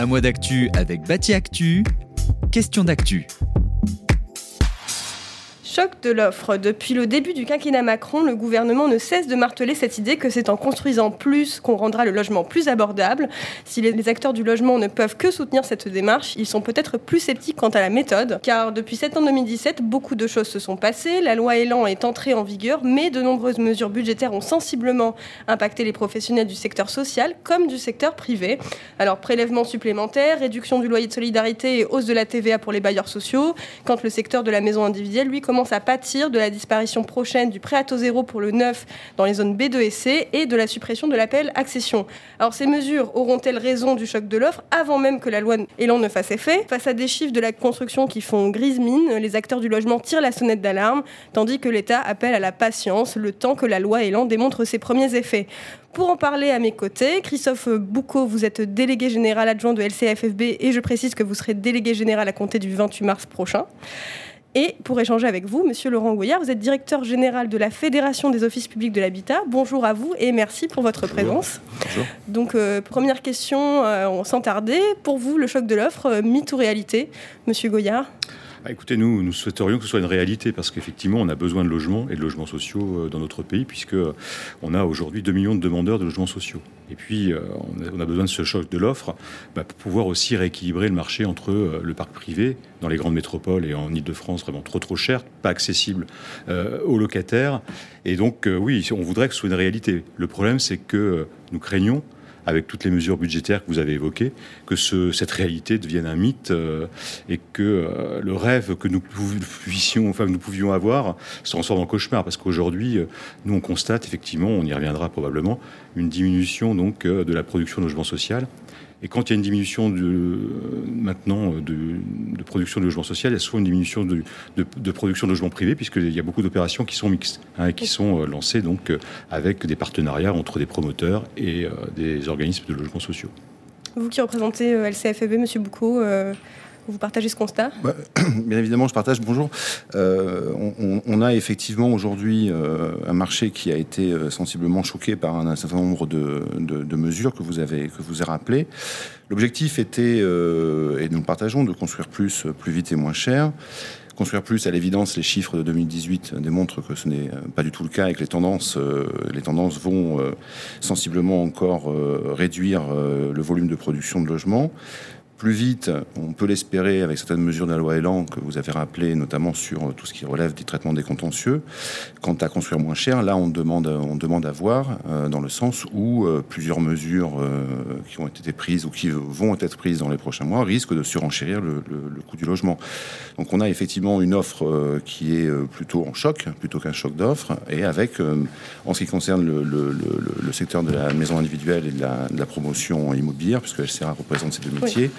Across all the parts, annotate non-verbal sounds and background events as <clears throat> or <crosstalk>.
Un mois d'actu avec Bâti Actu. Question d'actu. Choc de l'offre. Depuis le début du quinquennat Macron, le gouvernement ne cesse de marteler cette idée que c'est en construisant plus qu'on rendra le logement plus abordable. Si les acteurs du logement ne peuvent que soutenir cette démarche, ils sont peut-être plus sceptiques quant à la méthode, car depuis septembre 2017, beaucoup de choses se sont passées. La loi Elan est entrée en vigueur, mais de nombreuses mesures budgétaires ont sensiblement impacté les professionnels du secteur social comme du secteur privé. Alors prélèvements supplémentaires, réduction du loyer de solidarité et hausse de la TVA pour les bailleurs sociaux, quand le secteur de la maison individuelle, lui, commence à pâtir de la disparition prochaine du prêt à taux zéro pour le neuf dans les zones B2 et C et de la suppression de l'appel accession. Alors ces mesures auront-elles raison du choc de l'offre avant même que la loi Elan ne fasse effet? Face à des chiffres de la construction qui font grise mine, les acteurs du logement tirent la sonnette d'alarme, tandis que l'État appelle à la patience le temps que la loi Elan démontre ses premiers effets. Pour en parler à mes côtés, Christophe Boucaud, vous êtes délégué général adjoint de LCFFB et je précise que vous serez délégué général à compter du 28 mars prochain. Et pour échanger avec vous, Monsieur Laurent Gouillard, vous êtes directeur général de la Fédération des offices publics de l'habitat. Bonjour à vous et merci pour votre présence. Bonjour. Donc, euh, première question, euh, on s'en tardait. Pour vous, le choc de l'offre, euh, mythe ou réalité Monsieur Goyard? Ah, écoutez, nous, nous souhaiterions que ce soit une réalité parce qu'effectivement, on a besoin de logements et de logements sociaux dans notre pays puisque on a aujourd'hui 2 millions de demandeurs de logements sociaux. Et puis, on a, besoin de ce choc de l'offre bah, pour pouvoir aussi rééquilibrer le marché entre le parc privé dans les grandes métropoles et en Ile-de-France vraiment trop trop cher, pas accessible aux locataires. Et donc, oui, on voudrait que ce soit une réalité. Le problème, c'est que nous craignons avec toutes les mesures budgétaires que vous avez évoquées, que ce, cette réalité devienne un mythe euh, et que euh, le rêve que nous pouvions, avoir se transforme en cauchemar. Parce qu'aujourd'hui, euh, nous, on constate effectivement, on y reviendra probablement, une diminution donc de la production de logement social et quand il y a une diminution de, maintenant de, production de logement social, il y a souvent une diminution de, production de logement privé, puisqu'il y a beaucoup d'opérations qui sont mixtes, hein, qui sont euh, lancées donc, euh, avec des partenariats entre des promoteurs et euh, des organismes de logements sociaux. Vous qui représentez LCFEB, Monsieur Vous partagez ce constat? Bah, <clears throat> Bien évidemment, je partage. Bonjour. Euh, on, a effectivement aujourd'hui euh, un marché qui a été euh, sensiblement choqué par un, certain nombre de, mesures que vous avez que vous avez rappelées. L'objectif était, et nous le partageons, de construire plus, plus vite et moins cher. Construire plus, à l'évidence, les chiffres de 2018 démontrent que ce n'est pas du tout le cas et que les tendances, les tendances vont sensiblement encore réduire le volume de production de logements plus vite, on peut l'espérer avec certaines mesures de la loi Elan que vous avez rappelées, notamment sur tout ce qui relève du traitement des contentieux. Quant à construire moins cher, là, on demande, on demande à voir euh, dans le sens où euh, plusieurs mesures euh, qui ont été prises ou qui vont être prises dans les prochains mois risquent de surenchérir le, le, coût du logement. Donc, on a effectivement une offre qui est plutôt en choc, plutôt qu'un choc d'offre, et avec, en ce qui concerne le, le, secteur de la maison individuelle et de la, de la promotion immobilière, puisque LCRA représente ces deux métiers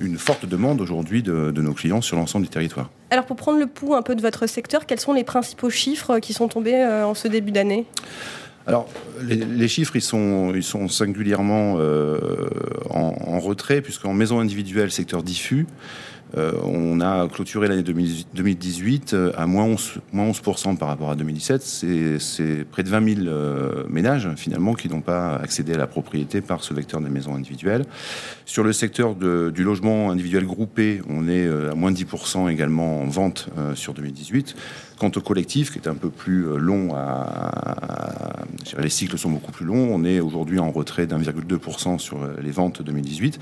une forte demande aujourd'hui de, nos clients sur l'ensemble du territoire. Alors pour prendre le pouls un peu de votre secteur, quels sont les principaux chiffres qui sont tombés euh, en ce début d'année? Alors, les, chiffres, ils sont, ils sont singulièrement euh, en, en, retrait, puisqu'en maison individuelle, secteur diffus, euh, on a clôturé l'année 2018 euh, à moins 11%, moins 11 par rapport à 2017. C'est près de 20 000 euh, ménages finalement qui n'ont pas accédé à la propriété par ce vecteur des maisons individuelles. Sur le secteur du logement individuel groupé, on est à moins 10% également en vente sur 2018. Quant au collectif, qui est un peu plus long à, les cycles sont beaucoup plus longs. On est aujourd'hui en retrait d'1,2% sur les ventes 2018,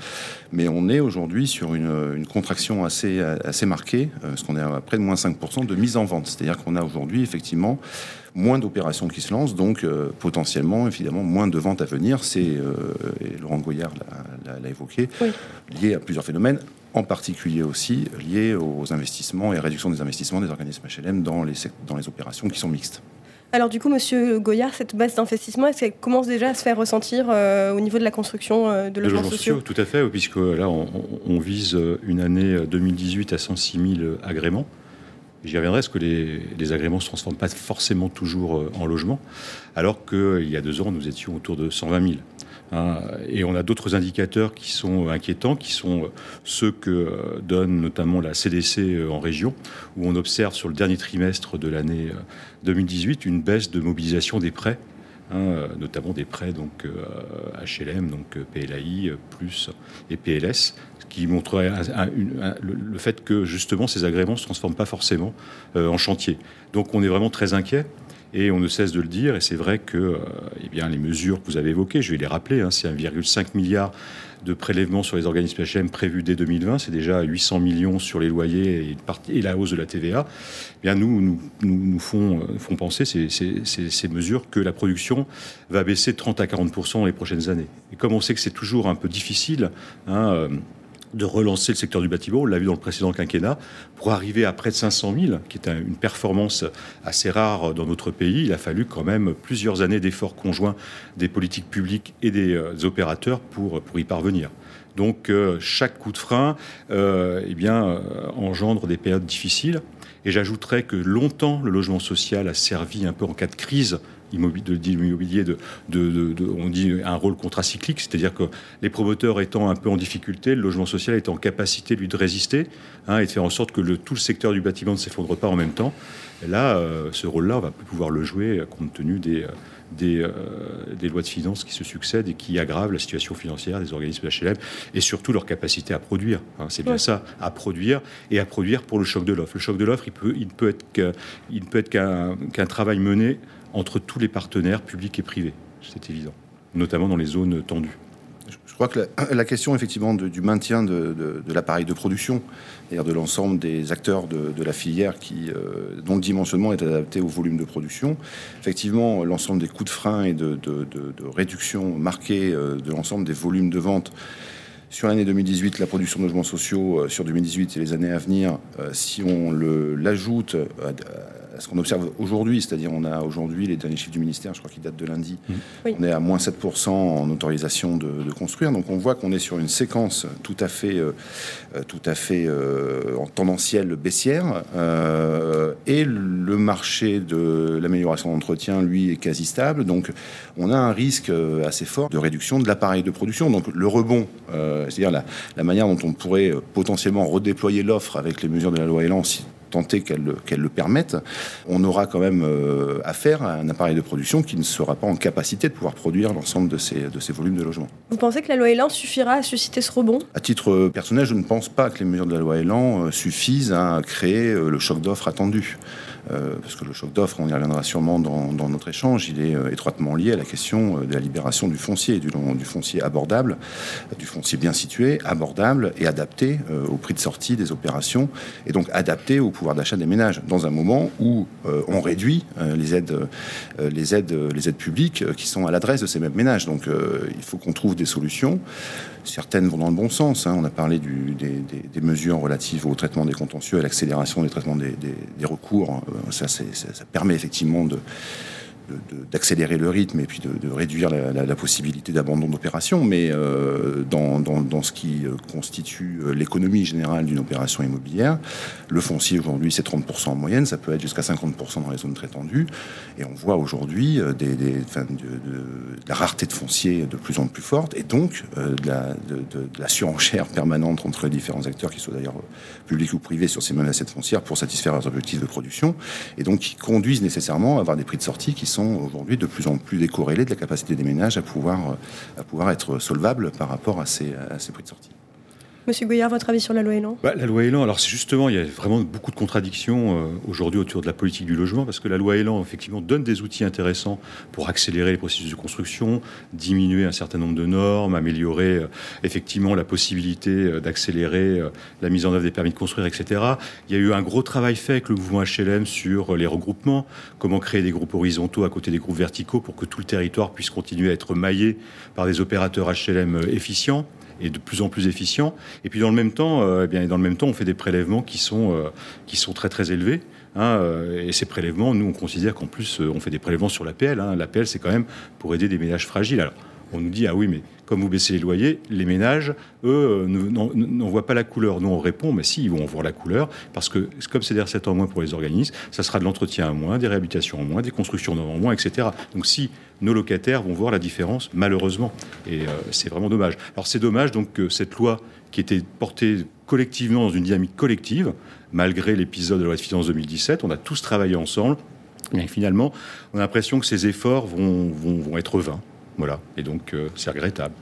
mais on est aujourd'hui sur une, une contraction assez, assez marqué, euh, parce qu'on est à près de moins 5% de mise en vente. C'est-à-dire qu'on a aujourd'hui effectivement moins d'opérations qui se lancent, donc euh, potentiellement, évidemment, moins de ventes à venir. C'est, euh, et Laurent Goyard l'a évoqué, lié à plusieurs phénomènes, en particulier aussi liés aux investissements et réduction des investissements des organismes HLM dans les, dans les opérations qui sont mixtes. Alors du coup, Monsieur Goyard, cette baisse d'investissement, est-ce qu'elle commence déjà à se faire ressentir euh, au niveau de la construction euh, de logements, sociaux, Tout à fait, puisque là, on, vise une année 2018 à 106 000 agréments. J'y reviendrai, parce que les, agréments ne se transforment pas forcément toujours euh, en logement, alors qu'il y a deux ans, nous étions autour de 120 000. Hein, et on a d'autres indicateurs qui sont inquiétants, qui sont ceux que euh, donne notamment la CDC euh, en région, où on observe sur le dernier trimestre de l'année 2018 une baisse de mobilisation des prêts hein, notamment des prêts donc HLM, donc PLAI plus et PLS, qui montrerait le, fait que justement ces agréments ne se transforment pas forcément en chantier. Donc on est vraiment très inquiet. Et on ne cesse de le dire, et c'est vrai que eh bien, les mesures que vous avez évoquées, je vais les rappeler, hein, c'est 1,5 milliard de prélèvements sur les organismes HM prévus dès 2020. C'est déjà 800 millions sur les loyers et, la hausse de la TVA. Eh nous, nous, font, euh, penser ces, ces, mesures que la production va baisser de 30 à 40% dans les prochaines années. Et comme on sait que c'est toujours un peu difficile, hein, euh, de relancer le secteur du bâtiment, on l'a vu dans le précédent quinquennat, pour arriver à près de 500 000, qui est une performance assez rare dans notre pays. Il a fallu quand même plusieurs années d'efforts conjoints des politiques publiques et des, euh, opérateurs pour, pour y parvenir. Donc euh, chaque coup de frein euh, eh bien, engendre des périodes difficiles. Et j'ajouterais que longtemps, le logement social a servi un peu en cas de crise de l'immobilier, de, on dit un rôle contracyclique, c'est-à-dire que les promoteurs étant un peu en difficulté, le logement social est en capacité, lui, de résister hein, et de faire en sorte que tout le secteur du bâtiment ne s'effondre pas en même temps. Là, euh, ce rôle-là, on va plus pouvoir le jouer euh, compte tenu des, euh, des, lois de finances qui se succèdent et qui aggravent la situation financière des organismes HLM et surtout leur capacité à produire. Hein. c'est bien ça, à produire et à produire pour le choc de l'offre. Le choc de l'offre, il peut, il peut être qu'un travail mené entre tous les partenaires publics et privés, c'est évident, notamment dans les zones tendues. Je crois que la, <clears throat> question effectivement du maintien de, l'appareil de production, c'est-à-dire de l'ensemble des acteurs de, la filière euh, dont le dimensionnement est adapté au volume de production, effectivement l'ensemble des coûts de frein et de, réduction marquée euh, de l'ensemble des volumes de vente sur l'année 2018, la production de logements sociaux euh, sur 2018 et les années à venir, si on l'ajoute ce qu'on observe aujourd'hui, c'est-à-dire on a aujourd'hui les derniers chiffres du ministère, je crois qu'ils datent de lundi, mmh. on est à moins 7% en autorisation de, construire, donc on voit qu'on est sur une séquence tout à fait, euh, tout à fait euh, en tendancielle baissière, euh, et le marché de l'amélioration d'entretien, lui, est quasi stable, donc on a un risque assez fort de réduction de l'appareil de production, donc le rebond, c'est-à-dire la, la, manière dont on pourrait potentiellement redéployer l'offre avec les mesures de la loi Elan, tenter qu'elle le permette, on aura quand même euh, affaire à un appareil de production qui ne sera pas en capacité de pouvoir produire l'ensemble de ces, de ces volumes de logements. Vous pensez que la loi Elan suffira à susciter ce rebond? À titre personnel, je ne pense pas que les mesures de la loi Elan euh, suffisent à créer euh, le choc d'offres attendu. Euh, parce que le choc d'offres, on y reviendra sûrement dans, notre échange, il est euh, étroitement lié à la question euh, de la libération du foncier, du, foncier abordable, du foncier bien situé, abordable et adapté au prix de sortie des opérations, et donc adapté au pouvoir d'achat des ménages, dans un moment où on réduit les aides, les aides, les aides publiques qui sont à l'adresse de ces mêmes ménages. Donc il faut qu'on trouve des solutions. Certaines vont dans le bon sens. Hein. On a parlé des, mesures relatives au traitement des contentieux à l'accélération des traitements des, recours. Euh, ça, ça, permet effectivement de, d'accélérer le rythme et puis de, réduire la, possibilité d'abandon d'opération. Mais euh, dans, dans, ce qui euh, constitue euh, l'économie générale d'une opération immobilière, le foncier aujourd'hui c'est 30% en moyenne, ça peut être jusqu'à 50% dans les zones très tendues. Et on voit aujourd'hui des, des de, la rareté de foncier de plus en plus forte et donc de, la, de, la, surenchère permanente entre les différents acteurs, qui soient d'ailleurs publics ou privés, sur ces menaces foncières pour satisfaire leurs objectifs de production et donc qui conduisent nécessairement à avoir des prix de sortie qui sont aujourd'hui de plus en plus décorrélés de la capacité des ménages à pouvoir, à pouvoir être solvables par rapport à ces prix de sortie. Monsieur Gouillard, votre avis sur la loi Elan? Bah, La loi Elan, alors justement, il y a vraiment beaucoup de contradictions euh, aujourd'hui autour de la politique du logement, parce que la loi Elan, effectivement, donne des outils intéressants pour accélérer les processus de construction, diminuer un certain nombre de normes, améliorer euh, effectivement la possibilité euh, d'accélérer la mise en œuvre des permis de construire, etc. Il y a eu un gros travail fait avec le mouvement HLM sur les regroupements, comment créer des groupes horizontaux à côté des groupes verticaux pour que tout le territoire puisse continuer à être maillé par des opérateurs HLM efficients et de plus en plus efficient. Et puis dans le même temps, euh, eh bien, dans le même temps, on fait des prélèvements qui sont, euh, qui sont très très élevés. Hein, euh, et ces prélèvements, nous, on considère qu'en plus, on fait des prélèvements sur l'APL. Hein. L'APL, c'est quand même pour aider des ménages fragiles. On nous dit, ah oui, mais comme vous baissez les loyers, les ménages, eux, n'en voient pas la couleur. Nous, on répond, mais si, ils vont voir la couleur, parce que comme c'est des recettes en moins pour les organismes, ça sera de l'entretien en moins, des réhabilitations en moins, des constructions en moins, etc. Donc si nos locataires vont voir la différence, malheureusement, et euh, c'est vraiment dommage. Alors c'est dommage donc que cette loi qui était portée collectivement dans une dynamique collective, malgré l'épisode de la loi de finances 2017, on a tous travaillé ensemble, Et finalement, on a l'impression que ces efforts vont, vont, être vains. Voilà. Et donc, c'est regrettable.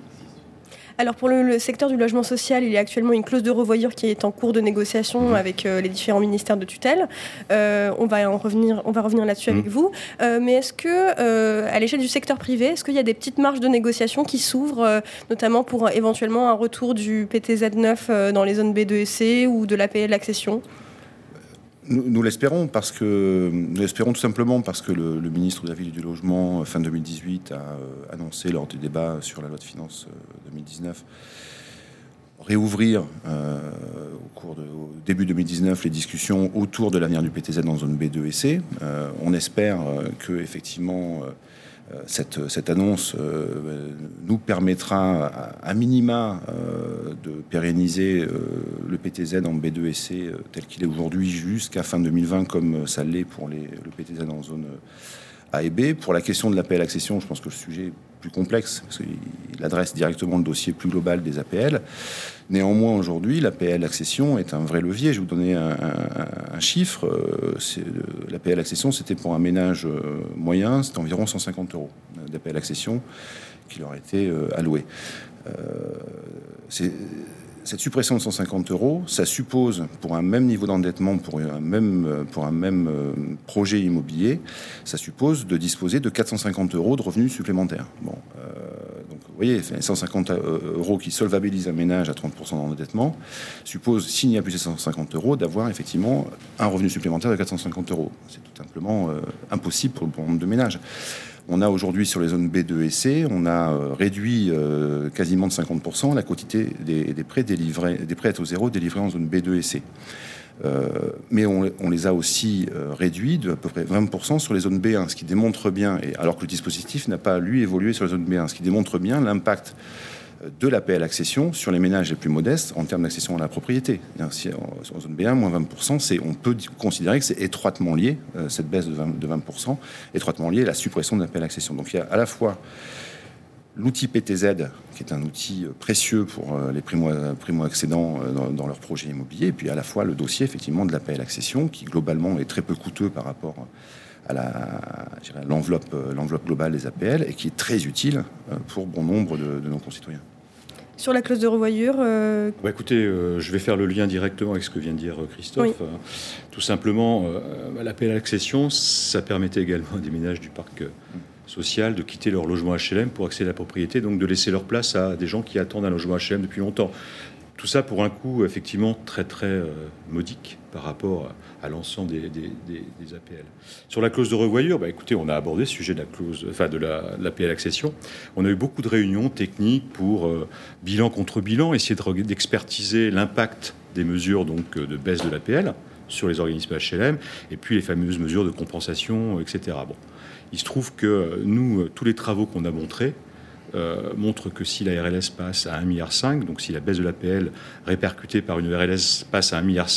Alors pour le, secteur du logement social, il y a actuellement une clause de revoyure qui est en cours de négociation mhm. avec euh, les différents ministères de tutelle. Euh, on va en revenir, on va revenir là-dessus avec mhm. vous. Euh, mais est-ce que, à l'échelle du secteur privé, est-ce qu'il y a des petites marges de négociation qui s'ouvrent, notamment pour éventuellement un retour du PTZ 9 dans les zones B2 et C ou de l'APL accession? Nous, l'espérons parce que nous l'espérons tout simplement parce que le, ministre de la Ville et du Logement fin 2018 a euh, annoncé lors des débats sur la loi de finances 2019 euh, réouvrir euh, au cours de début 2019 les discussions autour de l'avenir du PTZ dans zone B2 et C. on espère que effectivement euh, cette, cette, annonce euh, nous permettra à, minima euh, de pérenniser le PTZ en B2 et C tel qu'il est aujourd'hui jusqu'à fin 2020 comme ça l'est pour le PTZ en zone A et B. Pour la question de l'APL accession, je pense que le sujet est plus complexe parce qu'il adresse directement le dossier plus global des APL. Néanmoins, aujourd'hui, l'APL accession est un vrai levier. Je vais vous donner un, chiffre. Euh, L'APL accession, c'était pour un ménage euh, moyen, c'était environ 150 euros d'APL accession qui leur a été euh, alloué. Cette suppression de 150 euros, ça suppose, pour un même niveau d'endettement, pour un même, pour un même projet immobilier, ça suppose de disposer de 450 euros de revenus supplémentaires. Bon, voyez, 150 euh, euros qui solvabilisent un ménage à 30% d'endettement suppose, s'il n'y a plus de 150 euros, d'avoir effectivement un revenu supplémentaire de 450 euros. C'est tout simplement euh, impossible pour le bon nombre de ménages. On a aujourd'hui sur les zones B2 et C, on a euh, réduit quasiment de 50% la quantité des, prêts délivrés, des prêts à taux zéro délivrés en zone B2 et C. Euh, mais on, les a aussi euh, réduits de à peu près 20% sur les zones B1, ce qui démontre bien, et alors que le dispositif n'a pas lui évolué sur les zones B1, ce qui démontre bien l'impact euh, de l'APL accession sur les ménages les plus modestes en termes d'accession à la propriété. Si en, zone B1, moins 20%, on peut considérer que c'est étroitement lié, cette baisse de 20%, de 20%, étroitement lié à la suppression de l'APL accession. Donc il y a à la fois l'outil PTZ, qui est un outil euh, précieux pour euh, les primo-accédants euh, dans, leur projet immobilier, et puis à la fois le dossier effectivement de l'appel accession, qui globalement est très peu coûteux par rapport à l'enveloppe globale des APL, et qui est très utile pour bon nombre de, nos concitoyens. Sur la clause de revoyure bah, Écoutez, je vais faire le lien directement avec ce que vient de dire Christophe. tout simplement, l'appel à l'accession, ça permettait également des ménages du parc social de quitter leur logement HLM pour accéder à la propriété, donc de laisser leur place à des gens qui attendent un logement HLM depuis longtemps. Tout ça pour un coût effectivement très très euh, modique par rapport à, l'ensemble des, APL. Sur la clause de revoyure, bah, écoutez, on a abordé ce sujet de la clause, enfin de l'APL accession. On a eu beaucoup de réunions techniques pour euh, bilan contre bilan, essayer d'expertiser l'impact des mesures donc euh, de baisse de l'APL sur les organismes HLM, et puis les fameuses mesures de compensation, etc. Bon, il se trouve que nous, tous les travaux qu'on a montrés, euh, montrent que si la RLS passe à 1,5 milliard, donc si la baisse de l'APL répercutée par une RLS passe à 1,5 milliard,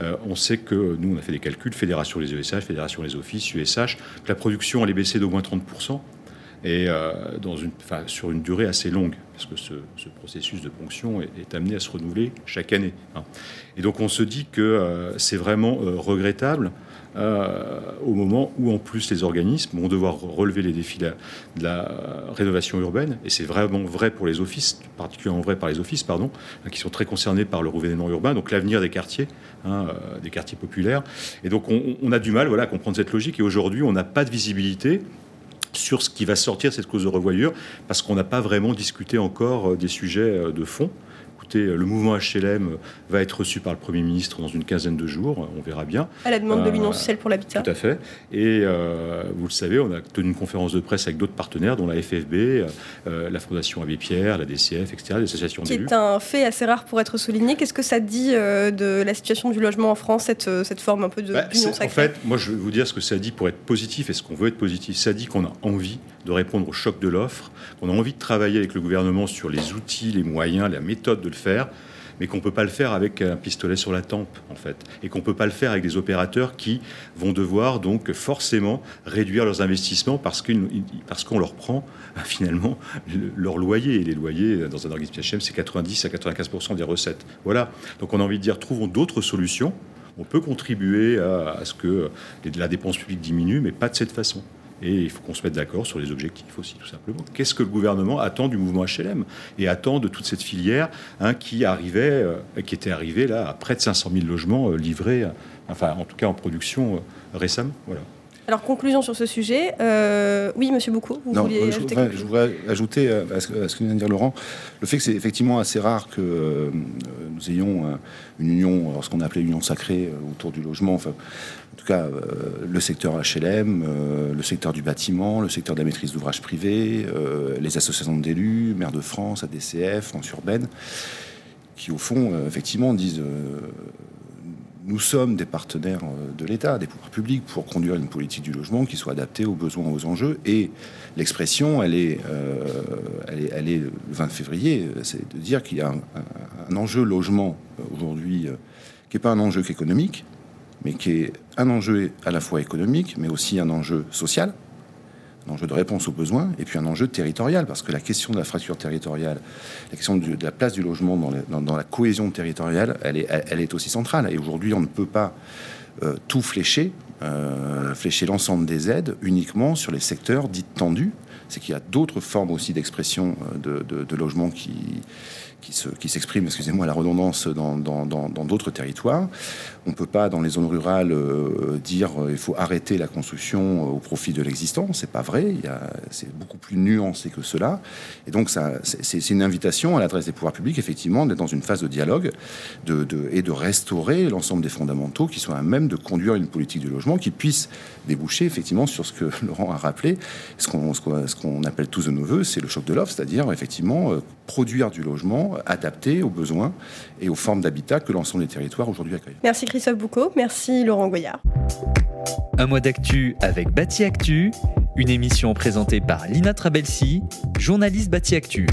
euh, on sait que nous, on a fait des calculs, Fédération des ESH, Fédération des Offices, USH, que la production allait baisser d'au moins 30% et euh, sur une durée assez longue, parce que ce, processus de ponction est, amené à se renouveler chaque année. Hein. Et donc on se dit que c'est vraiment regrettable euh, au moment où en plus les organismes vont devoir relever les défis de la, rénovation urbaine, et c'est vraiment vrai pour les offices, particulièrement vrai par les offices, pardon, hein, qui sont très concernés par le renouvellement urbain, donc l'avenir des quartiers, hein, euh, des quartiers populaires. Et donc on, a du mal voilà, à comprendre cette logique, et aujourd'hui on n'a pas de visibilité sur ce qui va sortir cette cause de revoyure, parce qu'on n'a pas vraiment discuté encore euh, des sujets de fond. Euh, le mouvement HLM va être reçu par le Premier ministre dans une quinzaine de jours, on verra bien. À la demande de l'Union euh, sociale pour l'habitat. Tout à fait. Et euh, vous le savez, on a tenu une conférence de presse avec d'autres partenaires, dont la FFB, la Fondation Abbé Pierre, la DCF, etc., l'association d'élus. Qui est un fait assez rare pour être souligné. Qu'est-ce que ça dit de la situation du logement en France, cette, cette forme un peu de bah, En fait, moi, je vais vous dire ce que ça dit pour être positif et ce qu'on veut être positif. Ça dit qu'on a envie de répondre au choc de l'offre, qu'on a envie de travailler avec le gouvernement sur les outils, les moyens, la méthode de le faire, mais qu'on ne peut pas le faire avec un pistolet sur la tempe, en fait, et qu'on ne peut pas le faire avec des opérateurs qui vont devoir donc forcément réduire leurs investissements parce qu'on leur prend <laughs> finalement leur loyer. Et les loyers dans un organisme HM, c'est 90 à 95 des recettes. Voilà. Donc on a envie de dire, trouvons d'autres solutions on peut contribuer à, à ce que la dépense publique diminue, mais pas de cette façon. Et il faut qu'on se mette d'accord sur les objectifs aussi, tout simplement. Qu'est-ce que le gouvernement attend du mouvement HLM et attend de toute cette filière hein, qui arrivait, euh, qui était arrivée là à près de 500 000 logements euh, livrés, enfin en tout cas en production euh, récemment. Alors, conclusion sur ce sujet. oui, monsieur Boucault, vous non, je, voudrais, je, voudrais, ajouter à ce, que vient de dire Laurent, le fait que c'est effectivement assez rare que nous ayons une union, ce qu'on appelait union sacrée autour du logement. Enfin, en tout cas, euh, le secteur HLM, euh, le secteur du bâtiment, le secteur de la maîtrise d'ouvrage privé, euh, les associations d'élus, Maire de France, ADCF, France Urbaine, qui au fond, effectivement, disent nous sommes des partenaires de l'État, des pouvoirs publics, pour conduire une politique du logement qui soit adaptée aux besoins, aux enjeux. Et l'expression, elle, est, elle, est, le 20 février, c'est de dire qu'il y a un, un enjeu logement aujourd'hui qui n'est pas un enjeu économique, mais qui est un enjeu à la fois économique, mais aussi un enjeu social, un enjeu de réponse aux besoins, et puis un enjeu territorial, parce que la question de la fracture territoriale, la question de la place du logement dans, la cohésion territoriale, elle est, elle est aussi centrale. Et aujourd'hui, on ne peut pas euh, tout flécher, euh, flécher l'ensemble des aides uniquement sur les secteurs dits tendus. C'est qu'il y a d'autres formes aussi d'expression euh, de, de logement qui, qui s'exprime, excusez-moi la redondance, dans d'autres territoires. On ne peut pas, dans les zones rurales, euh, dire euh, faut arrêter la construction euh, au profit de l'existant. C'est pas vrai. C'est beaucoup plus nuancé que cela. Et donc, c'est une invitation à l'adresse des pouvoirs publics, effectivement, d'être dans une phase de dialogue et de restaurer l'ensemble des fondamentaux qui soient à même de conduire une politique du logement qui puisse déboucher, effectivement, sur ce que <laughs> Laurent a rappelé, ce qu'on appelle tous de nos voeux, c'est le choc de l'offre, c'est-à-dire, effectivement, produire du logement adapté aux besoins et aux formes d'habitat que l'ensemble des territoires aujourd'hui accueillent. Merci Christophe Boucault, merci Laurent Goyard. Un mois d'actu avec Bâti Actu, une émission présentée par Lina Trabelsi, journaliste Bâti Actu.